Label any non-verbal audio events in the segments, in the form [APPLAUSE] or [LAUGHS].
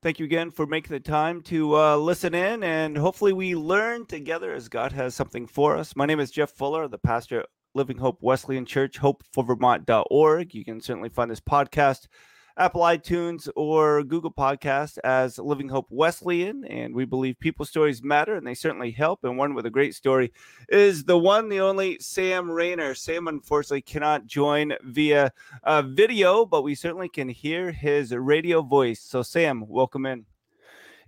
Thank you again for making the time to uh, listen in, and hopefully, we learn together as God has something for us. My name is Jeff Fuller, the pastor at Living Hope Wesleyan Church, hopeforvermont.org. You can certainly find this podcast Apple iTunes or Google Podcast as Living Hope Wesleyan. And we believe people stories matter and they certainly help. And one with a great story is the one, the only Sam Rainer. Sam unfortunately cannot join via uh, video, but we certainly can hear his radio voice. So, Sam, welcome in.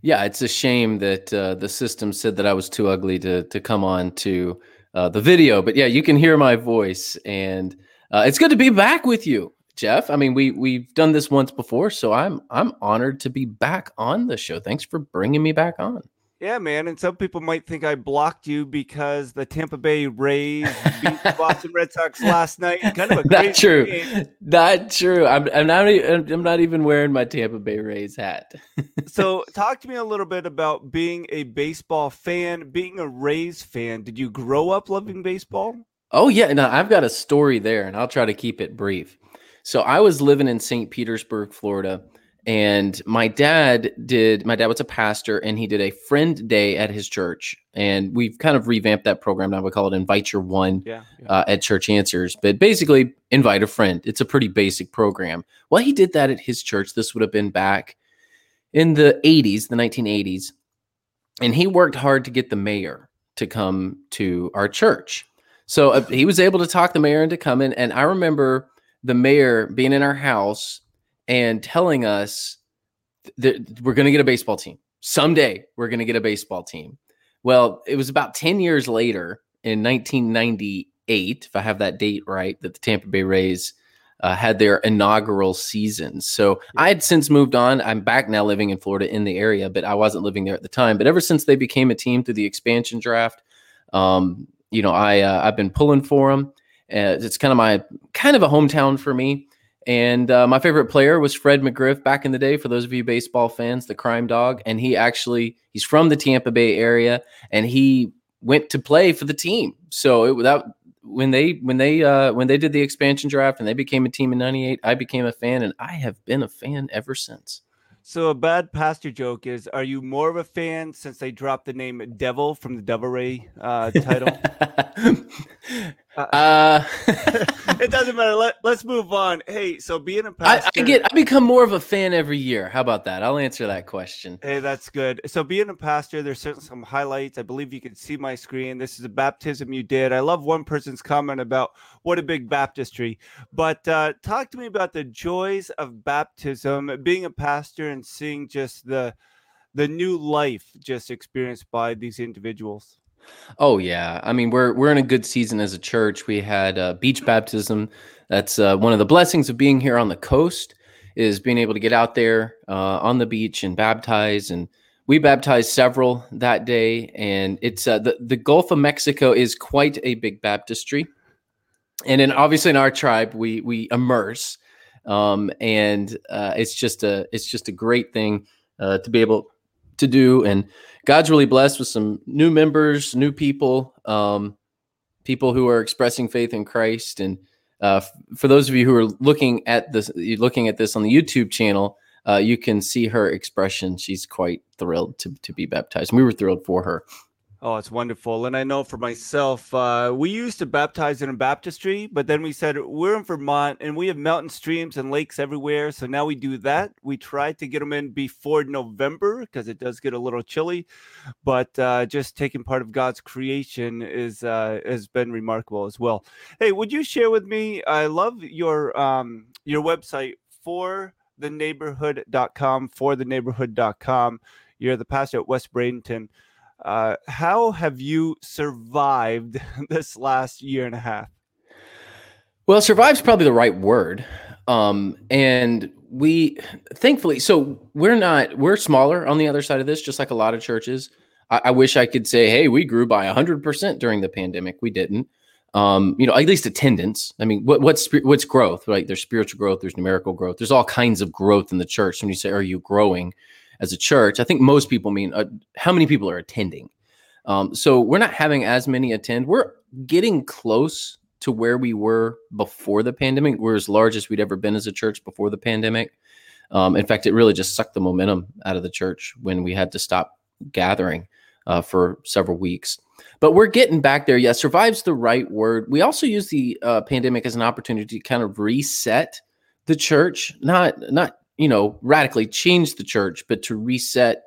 Yeah, it's a shame that uh, the system said that I was too ugly to to come on to uh, the video, but yeah, you can hear my voice, and uh, it's good to be back with you. Jeff. I mean, we we've done this once before, so I'm I'm honored to be back on the show. Thanks for bringing me back on. Yeah, man. And some people might think I blocked you because the Tampa Bay Rays beat the [LAUGHS] Boston Red Sox last night. Kind of a [LAUGHS] not true. Game. Not true. I'm, I'm not. I'm not even wearing my Tampa Bay Rays hat. [LAUGHS] so, talk to me a little bit about being a baseball fan, being a Rays fan. Did you grow up loving baseball? Oh yeah. No, I've got a story there, and I'll try to keep it brief. So I was living in St. Petersburg, Florida, and my dad did. My dad was a pastor, and he did a friend day at his church. And we've kind of revamped that program now. We call it Invite Your One yeah, yeah. Uh, at Church Answers, but basically invite a friend. It's a pretty basic program. Well, he did that at his church. This would have been back in the 80s, the 1980s, and he worked hard to get the mayor to come to our church. So uh, he was able to talk the mayor into coming. And I remember the mayor being in our house and telling us that we're going to get a baseball team someday. We're going to get a baseball team. Well, it was about 10 years later in 1998, if I have that date right, that the Tampa Bay Rays uh, had their inaugural season. So I had since moved on. I'm back now living in Florida in the area, but I wasn't living there at the time. But ever since they became a team through the expansion draft, um, you know, I uh, I've been pulling for them. Uh, it's kind of my kind of a hometown for me. And uh, my favorite player was Fred McGriff back in the day. For those of you baseball fans, the crime dog, and he actually he's from the Tampa Bay area, and he went to play for the team. So it, without when they when they uh, when they did the expansion draft and they became a team in '98, I became a fan, and I have been a fan ever since. So a bad pastor joke is: Are you more of a fan since they dropped the name Devil from the Devil Ray uh, title? [LAUGHS] Uh, uh [LAUGHS] it doesn't matter. Let, let's move on. Hey, so being a pastor, I, I, get I become more of a fan every year. How about that? I'll answer that question. Hey, that's good. So being a pastor, there's certainly some highlights. I believe you can see my screen. This is a baptism you did. I love one person's comment about what a big baptistry. But uh, talk to me about the joys of baptism, being a pastor, and seeing just the the new life just experienced by these individuals. Oh yeah, I mean we're we're in a good season as a church. We had uh, beach baptism. That's uh, one of the blessings of being here on the coast is being able to get out there uh, on the beach and baptize. And we baptized several that day. And it's uh, the the Gulf of Mexico is quite a big baptistry, and then obviously in our tribe we we immerse, um, and uh, it's just a it's just a great thing uh, to be able to do and God's really blessed with some new members, new people, um, people who are expressing faith in Christ. And uh, for those of you who are looking at this, looking at this on the YouTube channel, uh, you can see her expression. She's quite thrilled to, to be baptized. And we were thrilled for her. Oh, it's wonderful. And I know for myself, uh, we used to baptize in a baptistry, but then we said we're in Vermont and we have mountain streams and lakes everywhere. So now we do that. We try to get them in before November because it does get a little chilly. But uh, just taking part of God's creation is uh, has been remarkable as well. Hey, would you share with me? I love your um, your website for the neighborhood.com for the neighborhood.com. You're the pastor at West Bradenton. Uh, how have you survived [LAUGHS] this last year and a half? Well, survive's probably the right word. Um, and we thankfully, so we're not, we're smaller on the other side of this, just like a lot of churches. I, I wish I could say, hey, we grew by 100% during the pandemic. We didn't. Um, you know, at least attendance. I mean, what, what's what's growth? Right? There's spiritual growth. There's numerical growth. There's all kinds of growth in the church. When you say, "Are you growing?" As a church, I think most people mean uh, how many people are attending. Um, so we're not having as many attend. We're getting close to where we were before the pandemic. We're as large as we'd ever been as a church before the pandemic. Um, in fact, it really just sucked the momentum out of the church when we had to stop gathering uh, for several weeks. But we're getting back there. Yeah, survives the right word. We also use the uh, pandemic as an opportunity to kind of reset the church, not not you know radically change the church, but to reset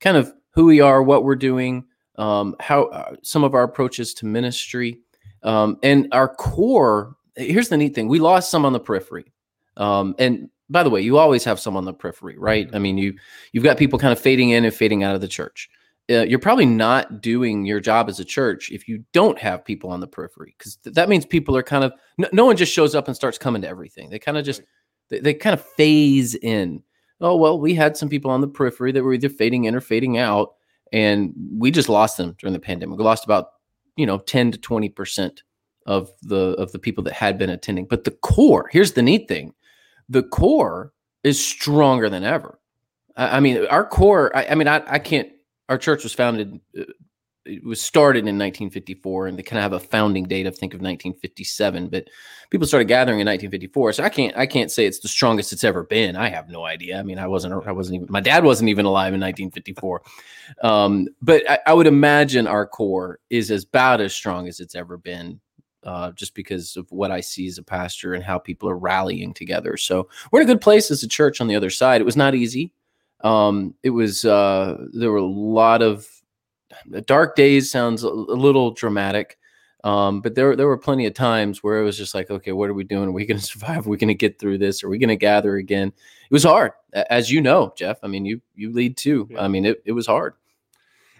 kind of who we are, what we're doing, um, how uh, some of our approaches to ministry, um, and our core. Here's the neat thing: we lost some on the periphery, um, and by the way, you always have some on the periphery, right? I mean, you you've got people kind of fading in and fading out of the church uh, you're probably not doing your job as a church if you don't have people on the periphery because th- that means people are kind of no, no, one just shows up and starts coming to everything they kind of just they, they kind of phase in. Oh well we had some people on the periphery that were either fading in or fading out and we just lost them during the pandemic. We lost about you know 10 to 20 percent of the of the people that had been attending. But the core here's the neat thing the core is stronger than ever. I, I mean our core I, I mean I, I can't our church was founded uh, it was started in 1954 and they kind of have a founding date of think of 1957 but people started gathering in 1954 so i can't i can't say it's the strongest it's ever been. I have no idea. I mean i wasn't i wasn't even my dad wasn't even alive in 1954 um, but I, I, would imagine our core is as about as strong as it's ever been uh, just because of what i see as a pastor and how people are rallying together. So we're in a good place as a church on the other side. It was not easy. Um, it was uh, there were a lot of dark days. Sounds a, a little dramatic, um, but there there were plenty of times where it was just like, okay, what are we doing? Are we going [LAUGHS] to survive? Are we going to get through this? Are we going to gather again? It was hard, as you know, Jeff. I mean, you you lead too. Yeah. I mean, it, it was hard.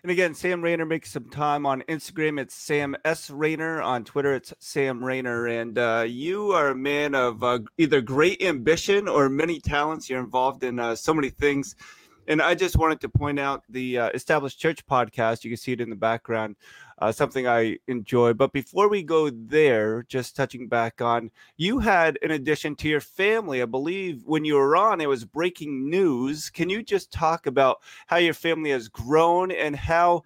And again, Sam Rainer makes some time on Instagram. It's Sam S Rainer on Twitter. It's Sam Rainer, and uh, you are a man of uh, either great ambition or many talents. You're involved in uh, so many things. And I just wanted to point out the uh, Established Church podcast. You can see it in the background uh, something I enjoy. But before we go there, just touching back on, you had, in addition to your family, I believe when you were on, it was breaking news. Can you just talk about how your family has grown and how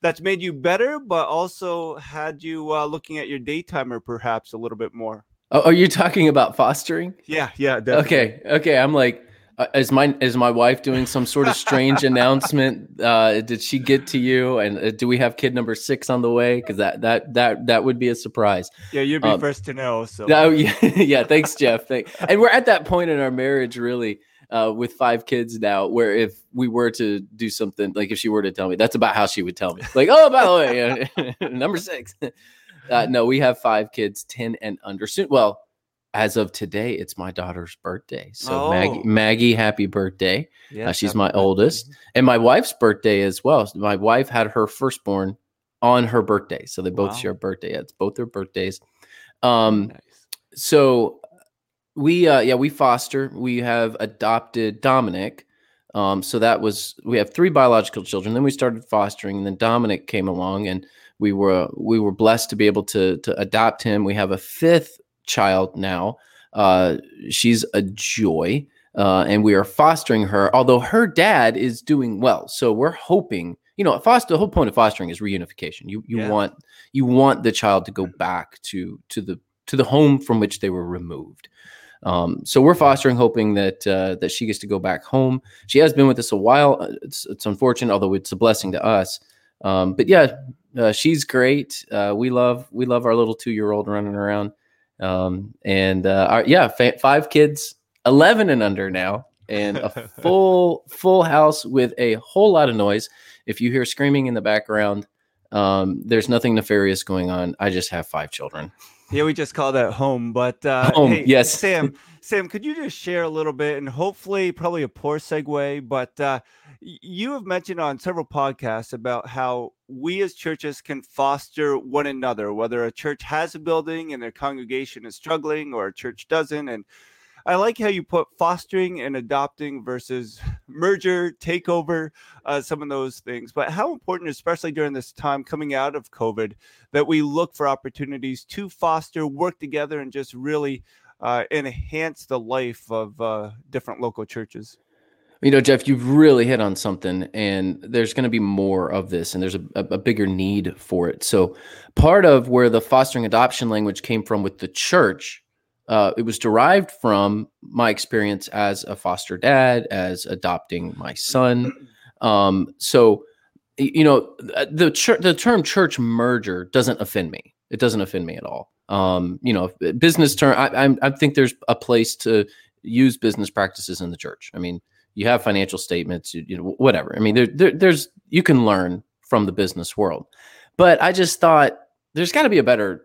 that's made you better, but also had you uh, looking at your daytimer perhaps a little bit more? Oh, are you talking about fostering? Yeah, yeah. Definitely. Okay, okay. I'm like, uh, is my is my wife doing some sort of strange announcement? Uh, did she get to you? And uh, do we have kid number six on the way? Because that that that that would be a surprise. Yeah, you'd be um, first to know. So oh, [LAUGHS] yeah, yeah. Thanks, Jeff. Thank, and we're at that point in our marriage, really, uh, with five kids now, where if we were to do something, like if she were to tell me, that's about how she would tell me. Like, oh, by the way, [LAUGHS] number six. [LAUGHS] Uh, no, we have five kids, ten and under. Soon, well as of today, it's my daughter's birthday. So oh. Maggie, Maggie, happy birthday! Yeah, uh, she's my oldest, and my wife's birthday as well. My wife had her firstborn on her birthday, so they both wow. share birthday. It's both their birthdays. Um, nice. so we, uh, yeah, we foster. We have adopted Dominic. Um, so that was we have three biological children. Then we started fostering, and then Dominic came along, and we were we were blessed to be able to to adopt him. We have a fifth child now. Uh, she's a joy, uh, and we are fostering her. Although her dad is doing well, so we're hoping. You know, foster. The whole point of fostering is reunification. You you yeah. want you want the child to go back to to the to the home from which they were removed. Um, so we're fostering, hoping that uh, that she gets to go back home. She has been with us a while. Uh, it's, it's unfortunate, although it's a blessing to us. Um, but yeah, uh, she's great. Uh, we love we love our little two year old running around. Um, and uh, our, yeah, fa- five kids, 11 and under now, and a [LAUGHS] full full house with a whole lot of noise. If you hear screaming in the background, um, there's nothing nefarious going on. I just have five children. Yeah, we just call that home. But uh, [LAUGHS] home, hey, yes. Sam, Sam, could you just share a little bit and hopefully, probably a poor segue, but uh, you have mentioned on several podcasts about how we as churches can foster one another, whether a church has a building and their congregation is struggling or a church doesn't. And I like how you put fostering and adopting versus merger, takeover, uh, some of those things. But how important, especially during this time coming out of COVID, that we look for opportunities to foster, work together, and just really uh, enhance the life of uh, different local churches. You know, Jeff, you've really hit on something, and there's going to be more of this, and there's a, a, bigger need for it. So, part of where the fostering adoption language came from with the church uh, it was derived from my experience as a foster dad, as adopting my son. Um, so, you know, uh, the ch- the term church merger doesn't offend me. It doesn't offend me at all. Um, you know, business term. I, I, I think there's a place to use business practices in the church. I mean, you have financial statements, you, you know, whatever. I mean, there, there, there's you can learn from the business world, but I just thought there's got to be a better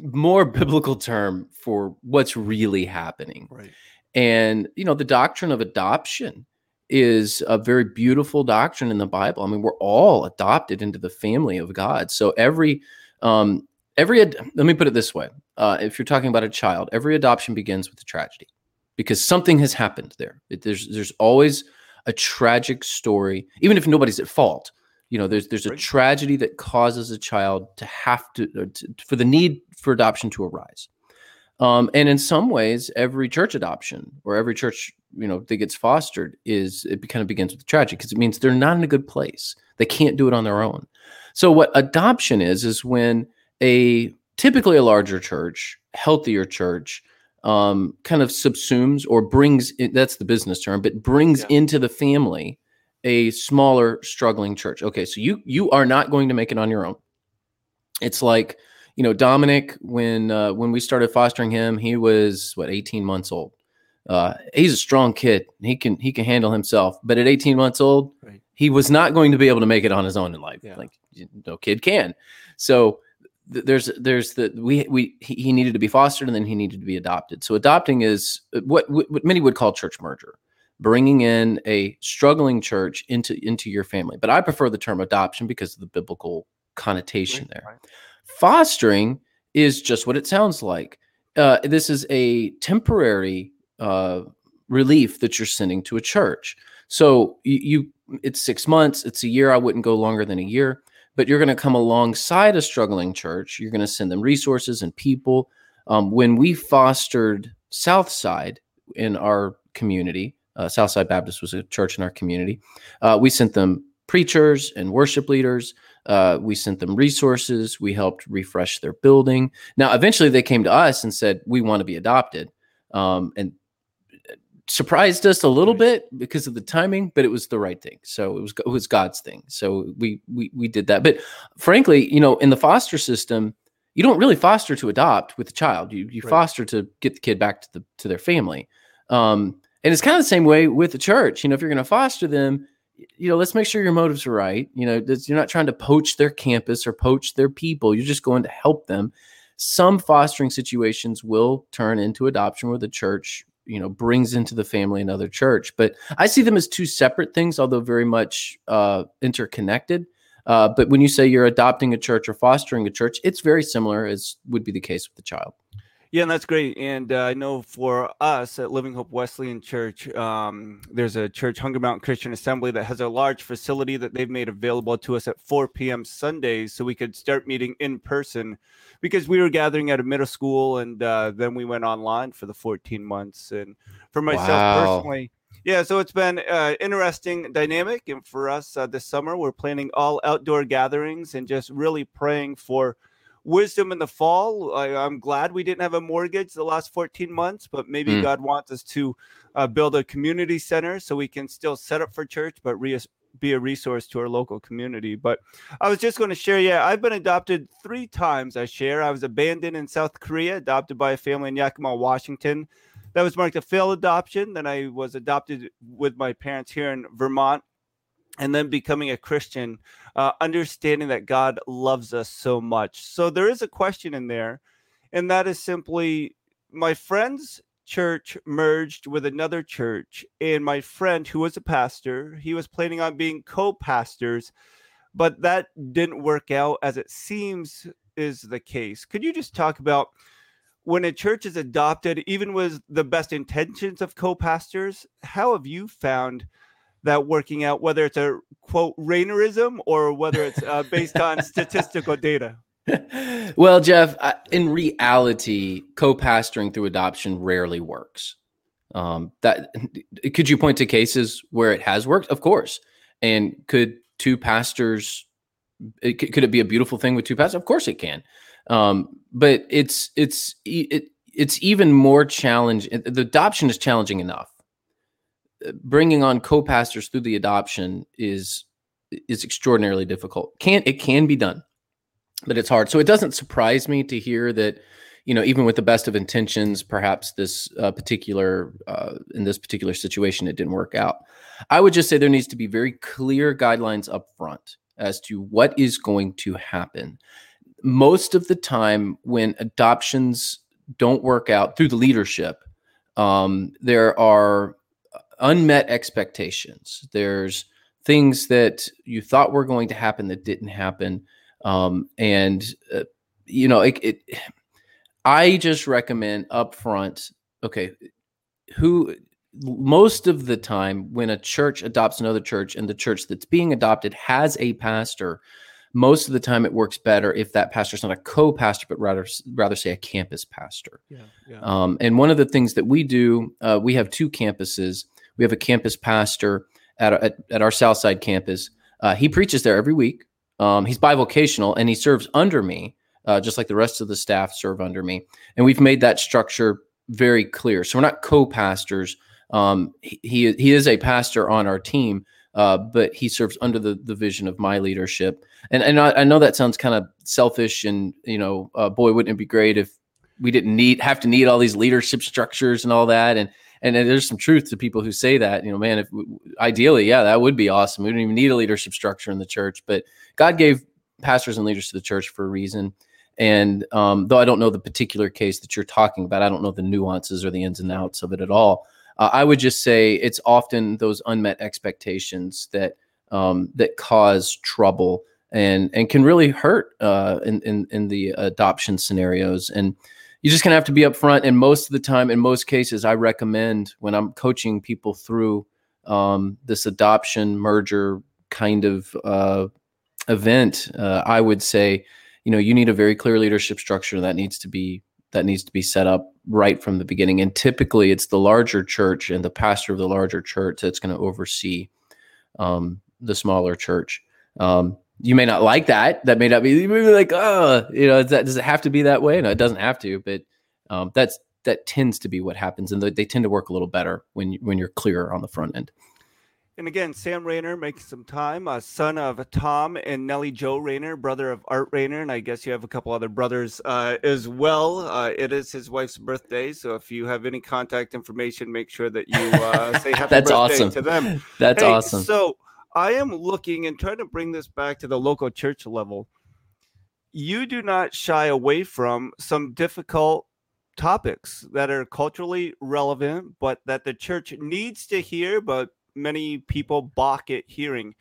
more [LAUGHS] biblical term for what's really happening. Right. And, you know, the doctrine of adoption is a very beautiful doctrine in the Bible. I mean, we're all adopted into the family of God. So every, um, every, ad- let me put it this way. Uh, if you're talking about a child, every adoption begins with a tragedy because something has happened there. It, there's, there's always a tragic story, even if nobody's at fault. You know there's there's a tragedy that causes a child to have to, to, for the need for adoption to arise. Um, and in some ways every church adoption or every church you know that gets fostered is it kind of begins with tragedy because it means they're not in a good place. They can't do it on their own. So what adoption is is when a typically a larger church healthier church um, kind of subsumes or brings in, that's the business term but brings yeah. into the family a smaller struggling church. Okay, so you you are not going to make it on your own. It's like you know Dominic when uh, when we started fostering him, he was what 18 months old. Uh, he's a strong kid. He can he can handle himself. But at 18 months old, right. he was not going to be able to make it on his own in life. Yeah. Like no kid can. So there's there's the we we he, needed to be fostered and then he needed to be adopted. So adopting is uh, what what many would call church merger bringing in a struggling church into into your family. But I prefer the term adoption because of the biblical connotation right, there. Right. Fostering is just what it sounds like. Uh, this is a temporary uh, relief that you're sending to a church. So you, you, it's six months, it's a year. I wouldn't go longer than a year, but you're going to come alongside a struggling church. You're going to send them resources and people. Um, when we fostered Southside in our community, uh, Southside Baptist was a church in our community. Uh, we sent them preachers and worship leaders. Uh, we sent them resources. We helped refresh their building. Now, eventually, they came to us and said, "We want to be adopted," um, and surprised us a little bit because of the timing, but it was the right thing. So it was it was God's thing. So we we we did that. But frankly, you know, in the foster system, you don't really foster to adopt with the child. You you right. foster to get the kid back to the to their family. Um, and it's kind of the same way with the church. You know, if you're going to foster them, you know, let's make sure your motives are right. You know, you're not trying to poach their campus or poach their people. You're just going to help them. Some fostering situations will turn into adoption where the church, you know, brings into the family another church. But I see them as two separate things, although very much uh, interconnected. Uh, but when you say you're adopting a church or fostering a church, it's very similar as would be the case with the child. Yeah, and that's great. And uh, I know for us at Living Hope Wesleyan Church, um, there's a church, Hunger Mountain Christian Assembly, that has a large facility that they've made available to us at 4 p.m. Sundays so we could start meeting in person because we were gathering at a middle school and uh, then we went online for the 14 months. And for myself wow. personally, yeah, so it's been uh, interesting dynamic. And for us uh, this summer, we're planning all outdoor gatherings and just really praying for – wisdom in the fall. I, am glad we didn't have a mortgage the last 14 months, but maybe mm. God wants us to uh, build a community center so we can still set up for church, but re- be a resource to our local community. But I was just going to share, yeah, I've been adopted three times. I share. I was abandoned in South Korea, adopted by a family in Yakima, Washington. That was marked a failed adoption. Then I was adopted with my parents here in Vermont and then becoming a Christian, uh, understanding that God loves us so much. So there is a question in there, and that is simply my friend's church merged with another church, and my friend, who was a pastor, he was planning on being co pastors, but that didn't work out as it seems is the case. Could you just talk about? When a church is adopted, even with the best intentions of co pastors, how have you found that working out, whether it's a quote Rainerism or whether it's uh, based on statistical data? [LAUGHS] well, Jeff, in reality, co-pastoring through adoption rarely works. Um, that [LAUGHS] could you point to cases where it has worked? Of course. And could two pastors? It, could it be a beautiful thing with two pastors? Of course it can. Um, but it's it's it it's even more challenge. The adoption is challenging enough. Bringing on co-pastors through the adoption is is extraordinarily difficult. Can it can be done, but it's hard. So it doesn't surprise me to hear that you know even with the best of intentions perhaps this uh, particular uh, in this particular situation it didn't work out i would just say there needs to be very clear guidelines up front as to what is going to happen most of the time when adoptions don't work out through the leadership um, there are unmet expectations there's things that you thought were going to happen that didn't happen um, and uh, you know it, it I just recommend upfront, okay, who most of the time when a church adopts another church and the church that's being adopted has a pastor, most of the time it works better if that pastor is not a co-pastor, but rather rather say a campus pastor. Yeah, yeah. Um, and one of the things that we do, uh, we have two campuses. We have a campus pastor at, at, at our Southside campus. Uh, he preaches there every week. Um, he's bivocational and he serves under me uh, just like the rest of the staff serve under me. And we've made that structure very clear. So we're not co-pastors. Um, he, he is a pastor on our team, uh, but he serves under the, the vision of my leadership. And and I, I know that sounds kind of selfish, and you know, uh, boy, wouldn't it be great if we didn't need have to need all these leadership structures and all that. And and, and there's some truth to people who say that. You know, man, if ideally, yeah, that would be awesome. We don't even need a leadership structure in the church, but God gave pastors and leaders to the church for a reason. And um, though I don't know the particular case that you're talking about, I don't know the nuances or the ins and outs of it at all. Uh, I would just say it's often those unmet expectations that um, that cause trouble and and can really hurt uh, in, in in the adoption scenarios. And you just gonna have to be upfront. And most of the time, in most cases, I recommend when I'm coaching people through um, this adoption merger kind of uh, event, uh, I would say you know you need a very clear leadership structure that needs to be that needs to be set up right from the beginning and typically it's the larger church and the pastor of the larger church that's going to oversee um, the smaller church um, you may not like that that may not be you may be like oh you know that, does it have to be that way no it doesn't have to but um, that's that tends to be what happens and they tend to work a little better when you, when you're clear on the front end and again, Sam Rainer making some time, uh, son of Thom and Nellie Jo Rainer, brother of Art Rainer, and I guess you have a couple other brothers uh, as well. Uh, it is his wife's birthday, so if you have any contact information, make sure that you uh, say [LAUGHS] happy That's birthday awesome. to them. That's hey, awesome. So I am looking and trying to bring this back to the local church level. You do not shy away from some difficult topics that are culturally relevant, but that the church needs to hear, but many people balk at hearing.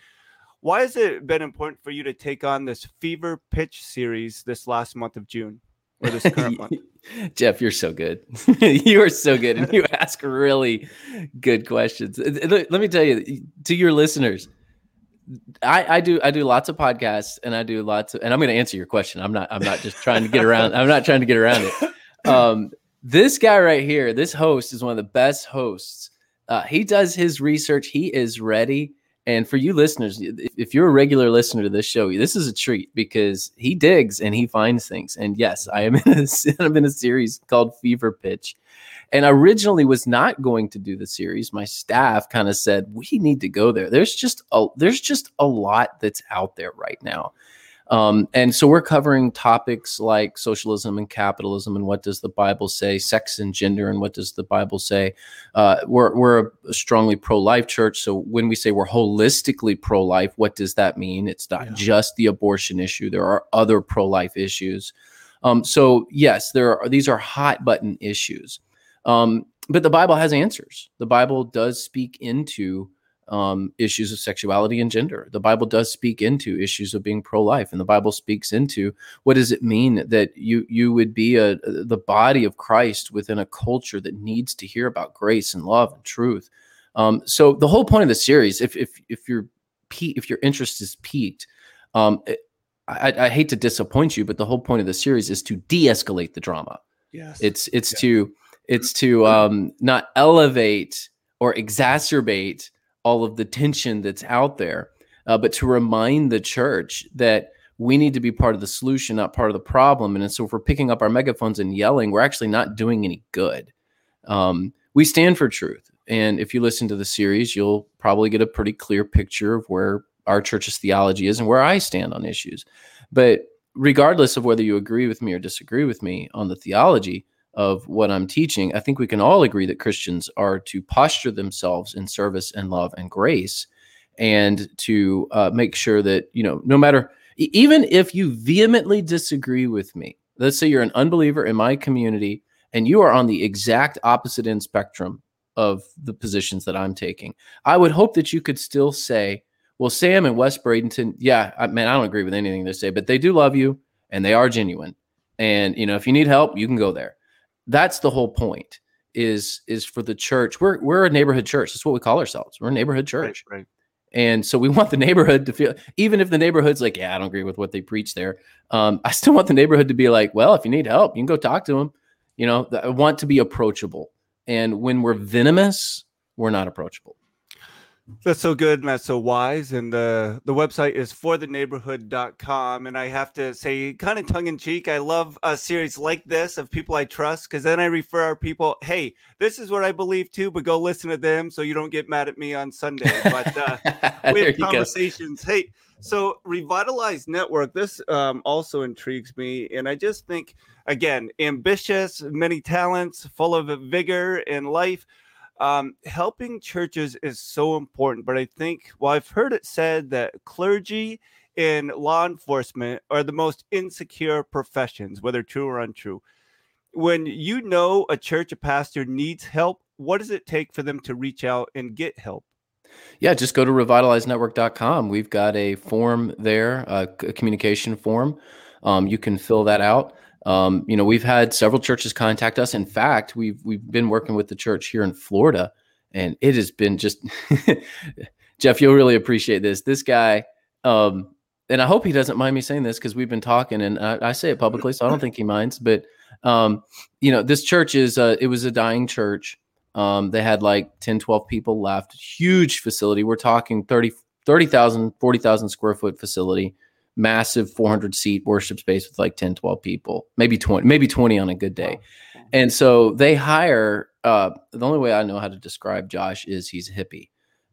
Why has it been important for you to take on this fever pitch series this last month of June or this current month? [LAUGHS] Jeff, you're so good. [LAUGHS] you are so good, and you [LAUGHS] ask really good questions. Let me tell you, to your listeners, I, I do I do lots of podcasts, and I do lots of, and I'm going to answer your question. I'm not I'm not just trying to get around. I'm not trying to get around it. Um, this guy right here, this host, is one of the best hosts uh, he does his research. He is ready. And for you listeners, if you're a regular listener to this show, this is a treat because he digs and he finds things. And yes, I am in a, [LAUGHS] I'm in a series called Fever Pitch. And I originally was not going to do the series. My staff kind of said, we need to go there. There's just a, there's just a lot that's out there right now. Um, and so we're covering topics like socialism and capitalism and what does the Bible say, sex and gender and what does the Bible say. Uh, we're, we're a strongly pro life church. So when we say we're holistically pro life, what does that mean? It's not yeah. just the abortion issue, there are other pro life issues. Um, so, yes, there are, these are hot button issues. Um, but the Bible has answers. The Bible does speak into um, issues of sexuality and gender. The Bible does speak into issues of being pro-life, and the Bible speaks into what does it mean that you you would be a the body of Christ within a culture that needs to hear about grace and love and truth. Um, so the whole point of the series, if if if your if your interest is piqued, um, I, I, hate to disappoint you, but the whole point of the series is to de-escalate the drama. Yes, it's it's to it's to um, not elevate or exacerbate all of the tension that's out there, uh, but to remind the church that we need to be part of the solution, not part of the problem. And so if we're picking up our megaphones and yelling, we're actually not doing any good. Um, we stand for truth. And if you listen to the series, you'll probably get a pretty clear picture of where our church's theology is and where I stand on issues. But regardless of whether you agree with me or disagree with me on the theology of what I'm teaching, I think we can all agree that Christians are to posture themselves in service and love and grace and to uh, make sure that, you know, no matter, even if you vehemently disagree with me, let's say you're an unbeliever in my community and you are on the exact opposite end spectrum of the positions that I'm taking, I would hope that you could still say, well, Sam and West Bradenton, yeah, I, man, I don't agree with anything they say, but they do love you and they are genuine. And you know, if you need help, you can go there. That's the whole point. Is is for the church. We're we're a neighborhood church. That's what we call ourselves. We're a neighborhood church. Right, right. And so we want the neighborhood to feel, even if the neighborhood's like, yeah, I don't agree with what they preach there. Um, I still want the neighborhood to be like, well, if you need help, you can go talk to them. You know, I want to be approachable. And when we're venomous, we're not approachable. That's so good, Matt. So wise. And the the website is fortheneighborhood.com. And I have to say, kind of tongue in cheek, I love a series like this of people I trust because then I refer our people, hey, this is what I believe too, but go listen to them so you don't get mad at me on Sunday. But uh, [LAUGHS] we have conversations. Go. Hey, so Revitalize Network, this um, also intrigues me. And I just think, again, ambitious, many talents, full of vigor and life um, helping churches is so important, but I think, well, I've heard it said that clergy and law enforcement are the most insecure professions, whether true or untrue. When you know a church, a pastor needs help, what does it take for them to reach out and get help? Yeah, just go to revitalizenetwork.com. We've got a form there, a communication form. Um, you can fill that out. Um, you know, we've had several churches contact us. In fact, we've we've been working with the church here in Florida, and it has been just [LAUGHS] Jeff. You'll really appreciate this. This guy, um, and I hope he doesn't mind me saying this because we've been talking, and I, I, say it publicly, so I don't think he minds. But um, you know, this church is uh, it was a dying church. Um, they had like 10, 12 people left. Huge facility. We're talking 30, 30,000, 40,000 square foot facility massive 400 seat worship space with like 10 12 people maybe 20 maybe 20 on a good day. And so they hire uh, the only way i know how to describe josh is he's a hippie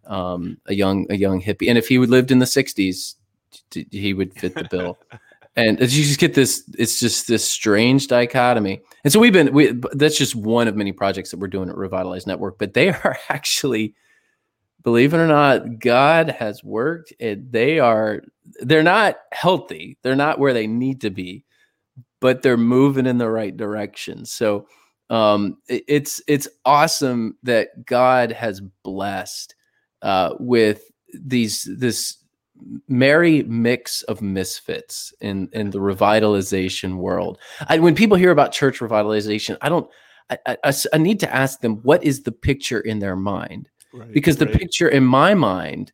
um, a young a young hippie. And if he would lived in the 60s t- he would fit the bill. [LAUGHS] And you just get this it's just this strange dichotomy. And so we've been we, that's just one of many projects that we're doing at revitalize network but they [LAUGHS] are actually believe it or not, God has worked. And they are they're not healthy. They're not where they need to be, but they're moving in the right direction. So um, it, it's it's awesome that God has blessed uh, with these this merry mix of misfits in in the revitalization world. I, when people hear about church revitalization, I don't. I, I, I need to ask them what is the picture in their mind Right, because the right. picture in my mind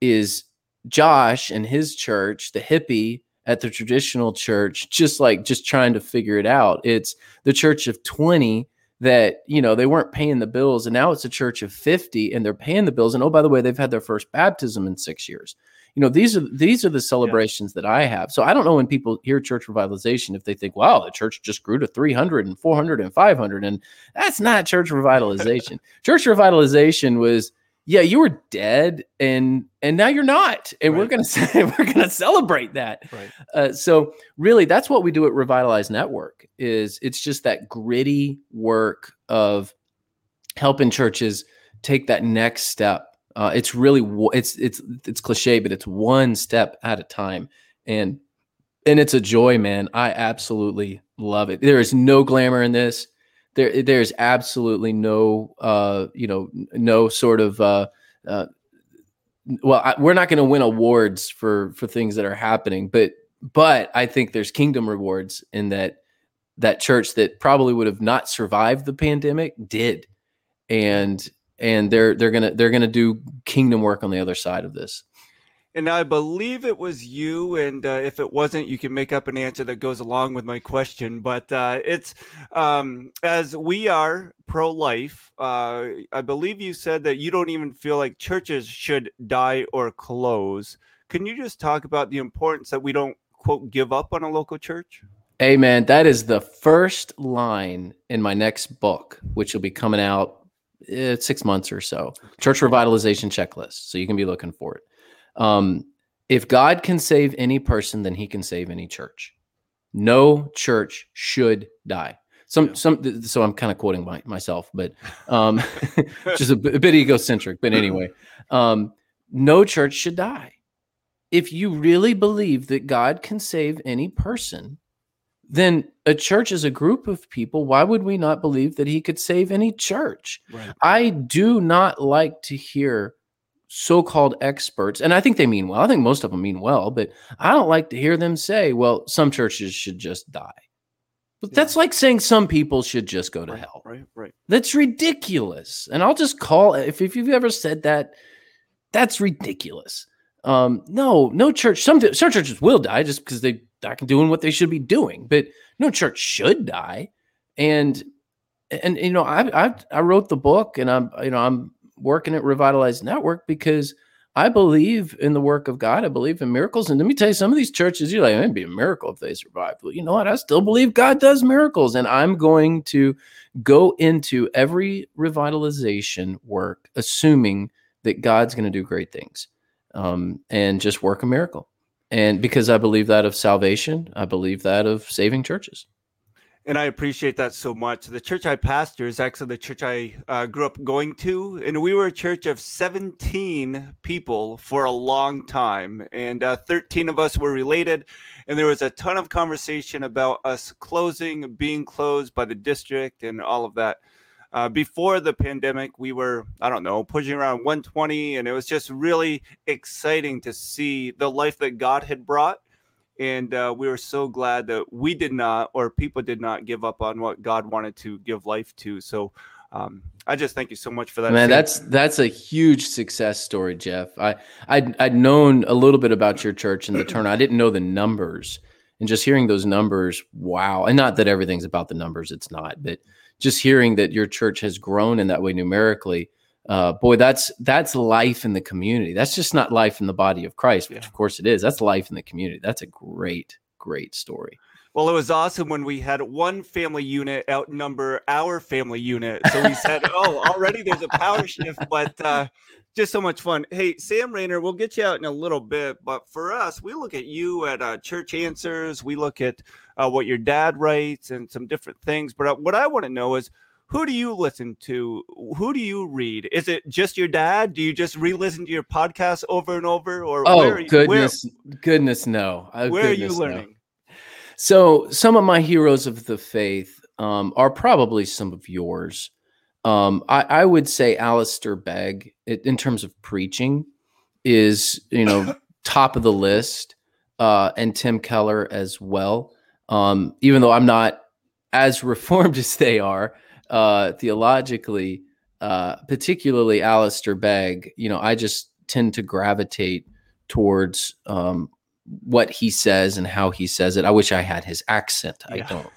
is Josh and his church, the hippie at the traditional church, just like just trying to figure it out. It's the church of 20 that, you know, they weren't paying the bills. And now it's a church of 50 and they're paying the bills. And oh, by the way, they've had their first baptism in six years. You know, these are these are the celebrations yeah. that I have. So I don't know when people hear church revitalization if they think, wow, the church just grew to 300 and 400 and 500. And that's not church revitalization. [LAUGHS] church revitalization was yeah, you were dead, and and now you're not, and right. we're gonna [LAUGHS] say, we're gonna celebrate that. Right. Uh, so really, that's what we do at Revitalize Network. Is it's just that gritty work of helping churches take that next step. Uh, it's really it's it's it's cliche, but it's one step at a time, and and it's a joy, man. I absolutely love it. There is no glamour in this there there's absolutely no uh, you know no sort of uh, uh, well I, we're not going to win awards for for things that are happening but but I think there's kingdom rewards in that that church that probably would have not survived the pandemic did and and they're they're gonna they're gonna do kingdom work on the other side of this and I believe it was you. And uh, if it wasn't, you can make up an answer that goes along with my question. But uh, it's um, as we are pro life, uh, I believe you said that you don't even feel like churches should die or close. Can you just talk about the importance that we don't quote give up on a local church? Amen. that is the first line in my next book, which will be coming out in six months or so. Church revitalization checklist. So you can be looking for it. Um, if God can save any person, then He can save any church. No church should die. Some, yeah. some. So I'm kind of quoting my, myself, but [LAUGHS] um, [LAUGHS] just a, a, bit egocentric. But [LAUGHS] anyway, um, no church should die. If you really believe that God can save any person, then a church is a group of people. Why would we not believe that he could save any church? Right. I do not like to hear so called experts, and I think they mean well. I think most of them mean well, but I don't like to hear them say, well, some churches should just die. But yeah. that's like saying some people should just go to right, hell. Right, right. That's ridiculous. And I'll just call if, if you've ever said that, that's ridiculous. Um, no, no church. Some some churches will die just because they back doing what they should be doing. But no church should die. And and you know, I I I wrote the book and I'm you know, I'm working at Revitalized Network because I believe in the work of God. I believe in miracles. And let me tell you, some of these churches, you're like, it'd be a miracle if they survive. Well, you know what? I still believe God does miracles. And I'm going to go into every revitalization work, assuming that God's going to do great things um, and just work a miracle. And because I believe that of salvation, I believe that of saving churches. And I appreciate that so much. The church I pastor is actually the church I uh, grew up going to. And we were a church of 17 people for a long time. And uh, 13 of us were related. And there was a ton of conversation about us closing, being closed by the district, and all of that. Uh, before the pandemic, we were, I don't know, pushing around 120, and it was just really exciting to see the life that God had brought. And uh, we were so glad that we did not, or people did not, give up on what God wanted to give life to. So um, I just thank you so much for that. Man, that's that's a huge success story, Jeff. I I'd, I'd known a little bit about your church and the [CLEARS THROAT] turn. I didn't know the numbers, and just hearing those numbers, wow! And not that everything's about the numbers; it's not, but just hearing that your church has grown in that way numerically, uh, boy, that's that's life in the community. That's just not life in the body of Christ, which yeah. of course it is. That's life in the community. That's a great, great story. Well, it was awesome when we had one family unit outnumber our family unit. So we said, "Oh, already there's a power shift," but uh, just so much fun. Hey, Sam Rainer, we'll get you out in a little bit, but for us, we look at you at uh, Church Answers. We look at uh, what your dad writes and some different things. But uh, what I want to know is who do you listen to? Who do you read? Is it just your dad? Do you just re-listen to your podcast over and over? Or oh you, goodness, where, goodness, no. Where goodness, are you learning? No. So some of my heroes of the faith um, are probably some of yours. Um, I, I, would say Alistair Begg, in terms of preaching, is you know [COUGHS] top of the list, uh, and Tim Keller as well. Um, even though I'm not as [LAUGHS] reformed as they are uh, theologically, uh, particularly Alistair Begg, you know, I just tend to gravitate towards um, what he says and how he says it. I wish I had his accent. I don't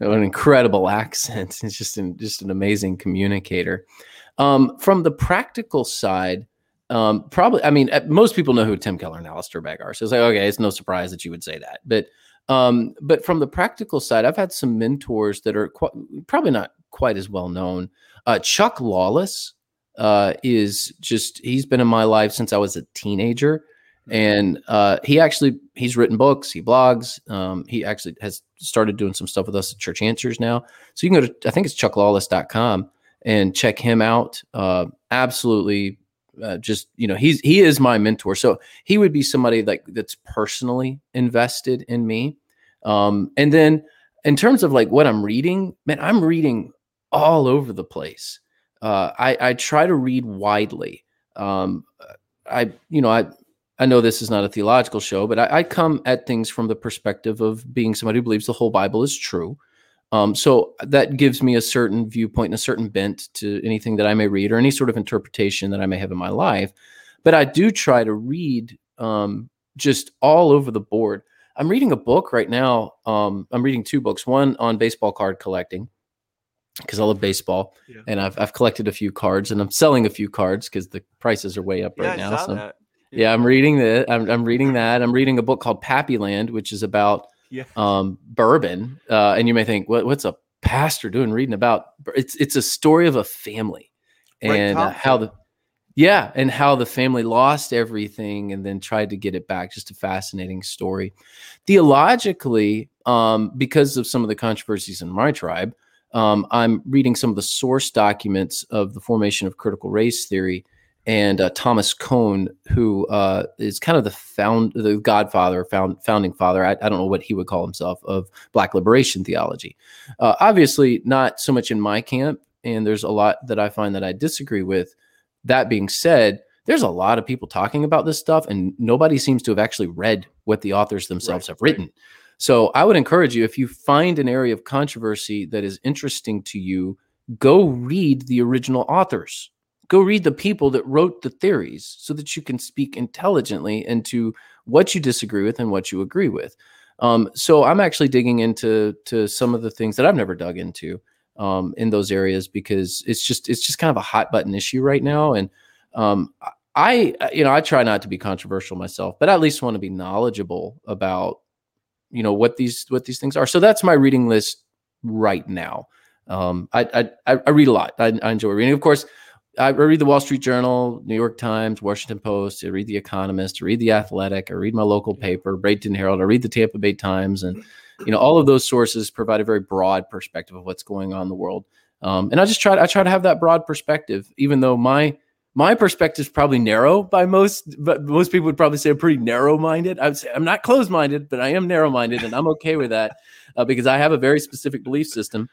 an incredible accent. [LAUGHS] He's just an, just an amazing communicator. Um, from the practical side, um, probably, I mean, most people know who Tim Keller and Alistair Begg are. So it's like, okay, it's no surprise that you would say that. But um, but from the practical side, I've had some mentors that are qu- probably not quite as well known. Uh, Chuck Lawless uh, is just, he's been in my life since I was a teenager and uh, he actually he's written books he blogs um, he actually has started doing some stuff with us at church answers now. So you can go to i think it's chucklawless.com and check him out. Uh, absolutely uh, just you know he's he is my mentor. So he would be somebody like that's personally invested in me. Um, and then in terms of like what i'm reading man i'm reading all over the place. Uh, I, I try to read widely. Um, I, you know, I I know this is not a theological show, but I, I, come at things from the perspective of being somebody who believes the whole Bible is true. Um, so that gives me a certain viewpoint and a certain bent to anything that I may read or any sort of interpretation that I may have in my life. But I do try to read um, just all over the board. I'm reading a book right now. Um, I'm reading two books. One on baseball card collecting because I love baseball, yeah. and I've I've collected a few cards, and I'm selling a few cards because the prices are way up yeah, right now. So. That. Yeah, I'm reading that. I'm, I'm reading that. I'm reading a book called Pappyland, which is about Yeah. um, bourbon. Uh, and you may think, what, what's a pastor doing reading about? It's it's a story of a family Right, and uh, how the yeah, and how the family lost everything and then tried to get it back. Just a fascinating story. Theologically, um, because of some of the controversies in my tribe, um, I'm reading some of the source documents of the formation of critical race theory. And uh, Thomas Cone, who uh, is kind of the found, the godfather, found, founding father, I, I don't know what he would call himself, of Black liberation theology. Uh, obviously, not so much in my camp, and there's a lot that I find that I disagree with. That being said, there's a lot of people talking about this stuff, and nobody seems to have actually read what the authors themselves Right, have written. So I would encourage you if you find an area of controversy that is interesting to you, go read the original authors. Go read the people that wrote the theories so that you can speak intelligently into what you disagree with and what you agree with. Um, so I'm actually digging into to some of the things that I've never dug into um, in those areas because it's just it's just kind of a hot button issue right now. And um, I you know I try not to be controversial myself, but at least want to be knowledgeable about you know what these what these things are. So that's my reading list right now. Um, I, I I read a lot. I, I enjoy reading. Of course, I read the Wall Street Journal, New York Times, Washington Post. I read the Economist. I read the Athletic. I read my local paper, Bradenton Herald. I read the Tampa Bay Times, and you know all of those sources provide a very broad perspective of what's going on in the world. Um, and I just try I try to have that broad perspective, even though my my perspective is probably narrow by most, but most people would probably say I'm pretty narrow minded. I would say I'm not closed minded, but I am narrow minded, and I'm okay with that uh, because I have a very specific belief system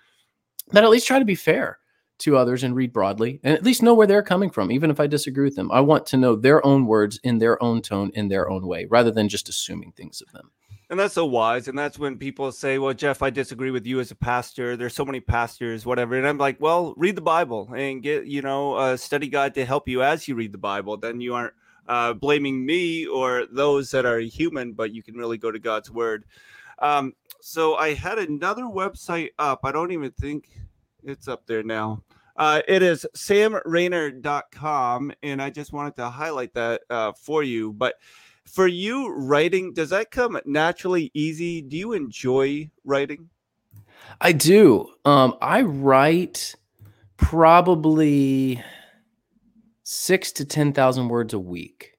that at least try to be fair to others and read broadly and at least know where they're coming from, even if I disagree with them. I want to know their own words in their own tone, in their own way, rather than just assuming things of them. And that's so wise. And that's when people say, Well, Jeff, I disagree with you as a pastor. There's so many pastors, whatever. And I'm like, Well, read the Bible and get, you know, a study guide to help you as you read the Bible. Then you aren't uh, blaming me or those that are human, but you can really go to God's word. Um, so I had another website up. I don't even think it's up there now. Uh, it is samrainer.com. And I just wanted to highlight that uh, for you. But for you writing does that come naturally easy do you enjoy writing I do. Um, I write probably six to 10,000 words a week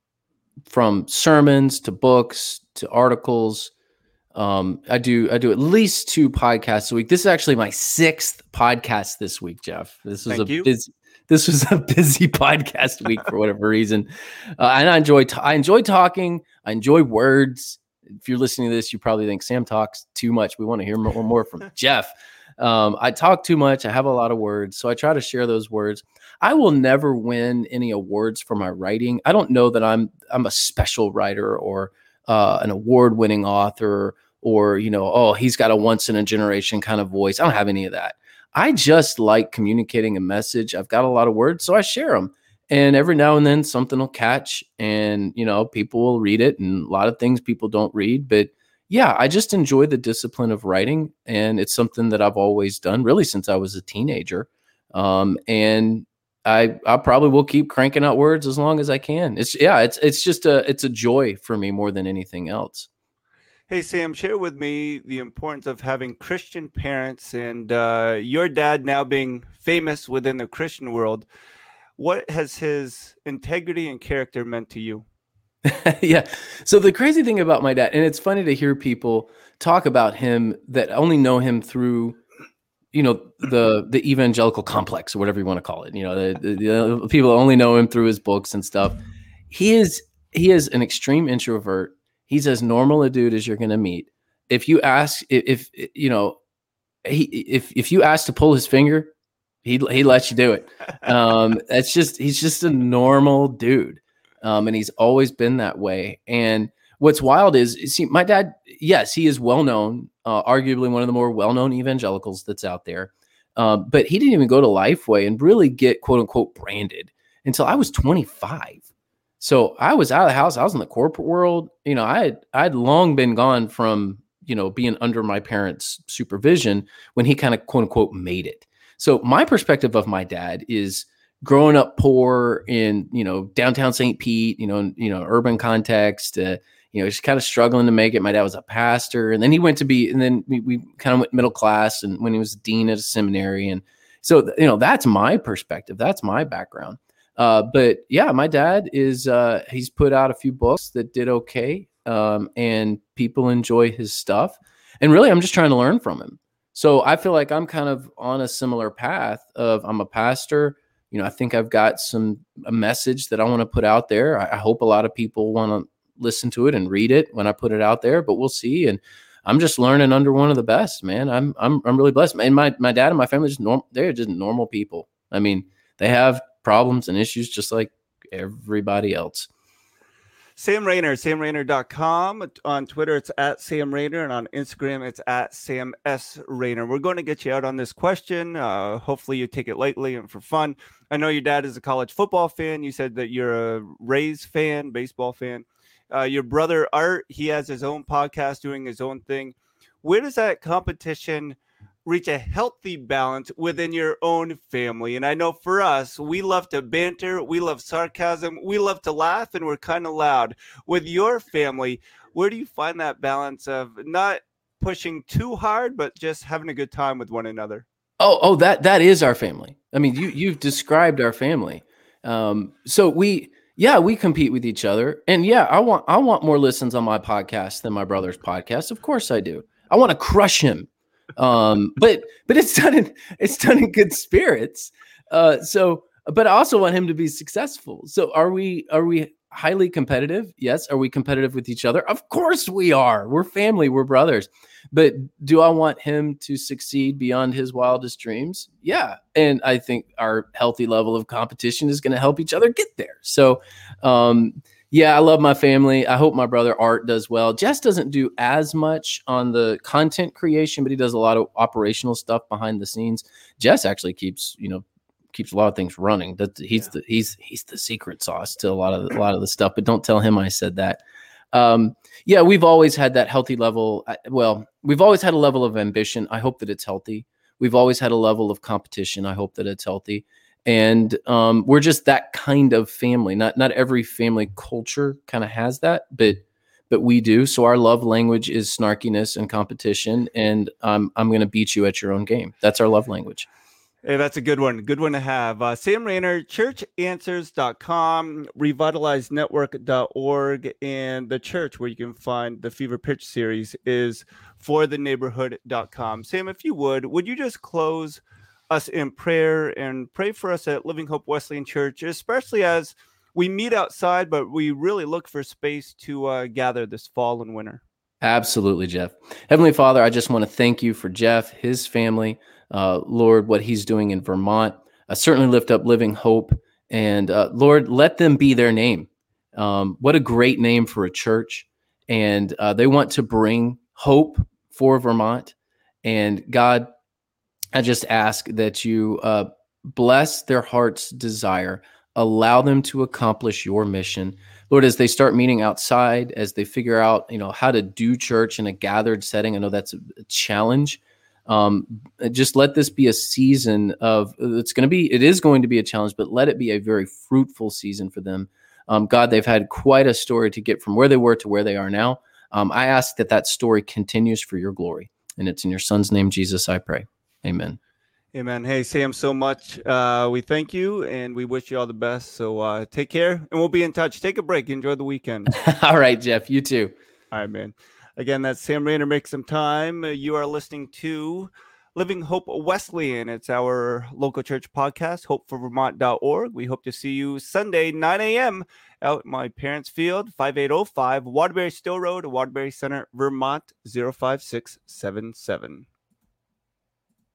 from sermons to books to articles. Um, I do I do at least two podcasts a week. This is actually my sixth podcast this week, Jeff. This was Thank a you. busy this was a [LAUGHS] busy podcast week for whatever reason, uh, and I enjoy t- I enjoy talking. I enjoy words. If you're listening to this, you probably think Sam talks too much. We want to hear more, more from [LAUGHS] Jeff. Um, I talk too much. I have a lot of words, so I try to share those words. I will never win any awards for my writing. I don't know that I'm I'm a special writer or uh, an award-winning author or you know oh he's got a once in a generation kind of voice. I don't have any of that. I just like communicating a message. I've got a lot of words, so I share them. And every now and then something will catch, and you know people will read it, and a lot of things people don't read, but yeah, I just enjoy the discipline of writing, and it's something that I've always done really since I was a teenager. Um, and I I probably will keep cranking out words as long as I can. It's yeah, it's it's just a it's a joy for me more than anything else. hey sam share with me the importance of having christian parents and uh, your dad now being famous within the christian world what has his integrity and character meant to you [LAUGHS] yeah. So the crazy thing about my dad, and it's funny to hear people talk about him that only know him through, you know, the the evangelical complex or whatever you want to call it. You know, the, the, the people only know him through his books and stuff. He is he is an extreme introvert. He's as normal a dude as you're going to meet. If you ask, if, if you know, he if if you ask to pull his finger, he he lets you do it. Um, [LAUGHS] that's just he's just a normal dude um, and he's always been that way. And what's wild is, see, my dad, yes, he is well known, uh, arguably one of the more well known evangelicals that's out there. Uh, but he didn't even go to Lifeway and really get quote unquote branded until I was 25. So I was out of the house. I was in the corporate world. You know, I had I'd long been gone from you know being under my parents' supervision when he kind of quote unquote made it. So my perspective of my dad is growing up poor in you know downtown St. Pete, you know, you know, urban context. Uh, you know, just kind of struggling to make it. My dad was a pastor, and then he went to be, and then we, we kind of went middle class, and when he was dean at a seminary, and so you know, that's my perspective, that's my background. Uh, but yeah, my dad is uh, he's put out a few books that did okay, um, and people enjoy his stuff. And really, I'm just trying to learn from him. So I feel like I'm kind of on a similar path of I'm a pastor. You know, I think I've got some a message that I want to put out there. I, I hope a lot of people want to listen to it and read it when I put it out there, but we'll see. And I'm just learning under one of the best, man. I'm I'm I'm really blessed. And my my dad and my family just norm they're just normal people. I mean, they have problems and issues just like everybody else. Sam Rainer, samrainer.com. On Twitter, it's at Sam Rainer, and on Instagram, it's at Sam S. Rainer. We're going to get you out on this question. Uh, hopefully, you take it lightly and for fun. I know your dad is a college football fan. You said that you're a Rays fan, baseball fan. Uh, your brother Art, he has his own podcast doing his own thing. Where does that competition reach a healthy balance within your own family. And I know for us, we love to banter, we love sarcasm, we love to laugh, and we're kind of loud. With your family, where do you find that balance of not pushing too hard, but just having a good time with one another? Oh, oh, that that is our family. I mean, you you've described our family. Um, so we yeah, we compete with each other. And yeah, I want I want more listens on my podcast than my brother's podcast. Of course I do. I want to crush him um, [LAUGHS] but but it's done in it's done in good spirits. Uh, so, but I also want him to be successful. So, are we are we highly competitive? Yes. Are we competitive with each other? Of course we are. We're family. We're brothers. But do I want him to succeed beyond his wildest dreams? Yeah. And I think our healthy level of competition is going to help each other get there. So, um, yeah, I love my family. I hope my brother Art does well. Jess doesn't do as much on the content creation, but he does a lot of operational stuff behind the scenes. Jess actually keeps, you know, keeps a lot of things running. That he's yeah. the he's he's the secret sauce to a lot of a lot of the stuff. But don't tell him I said that. Um, yeah, we've always had that healthy level. Uh, well, we've always had a level of ambition. I hope that it's healthy. We've always had a level of competition. I hope that it's healthy and um, we're just that kind of family. Not not every family culture kind of has that, but but we do. So our love language is snarkiness and competition, and um, I'm going to beat you at your own game. That's our love language. Hey, that's a good one. Good one to have. Uh, Sam Rainer, churchanswers.com, revitalizenetwork.org, and the church where you can find the Fever Pitch series is fortheneighborhood.com. Sam, if you would, would you just close – us in prayer and pray for us at Living Hope Wesleyan Church, especially as we meet outside, but we really look for space to uh, gather this fall and winter. Absolutely, Jeff. Heavenly Father, I just want to thank you for Jeff, his family, uh, Lord, what he's doing in Vermont. I certainly lift up Living Hope, and uh, Lord, let them be their name. Um, what a great name for a church. And uh, they want to bring hope for Vermont. And God, I just ask that you uh, bless their heart's desire, allow them to accomplish your mission. Lord, as they start meeting outside, as they figure out, you know, how to do church in a gathered setting, I know that's a challenge. Um, just let this be a season of it's going to be, it is going to be a challenge, but let it be a very fruitful season for them. Um, God, they've had quite a story to get from where they were to where they are now. Um, I ask that that story continues for your glory. And it's in your son's name, Jesus, I pray. Amen. Amen. Hey, Sam, so much. Uh, we thank you and we wish you all the best. So uh, take care and we'll be in touch. Take a break. Enjoy the weekend. [LAUGHS] all right, Jeff. You too. All right, man. Again, that's Sam Rainer. Make some time. Uh, you are listening to Living Hope Wesleyan. It's our local church podcast, hopeforvermont.org. We hope to see you Sunday, 9 a.m. out my parents' field, 5805 Waterbury Still Road, Waterbury Center, Vermont, 05677.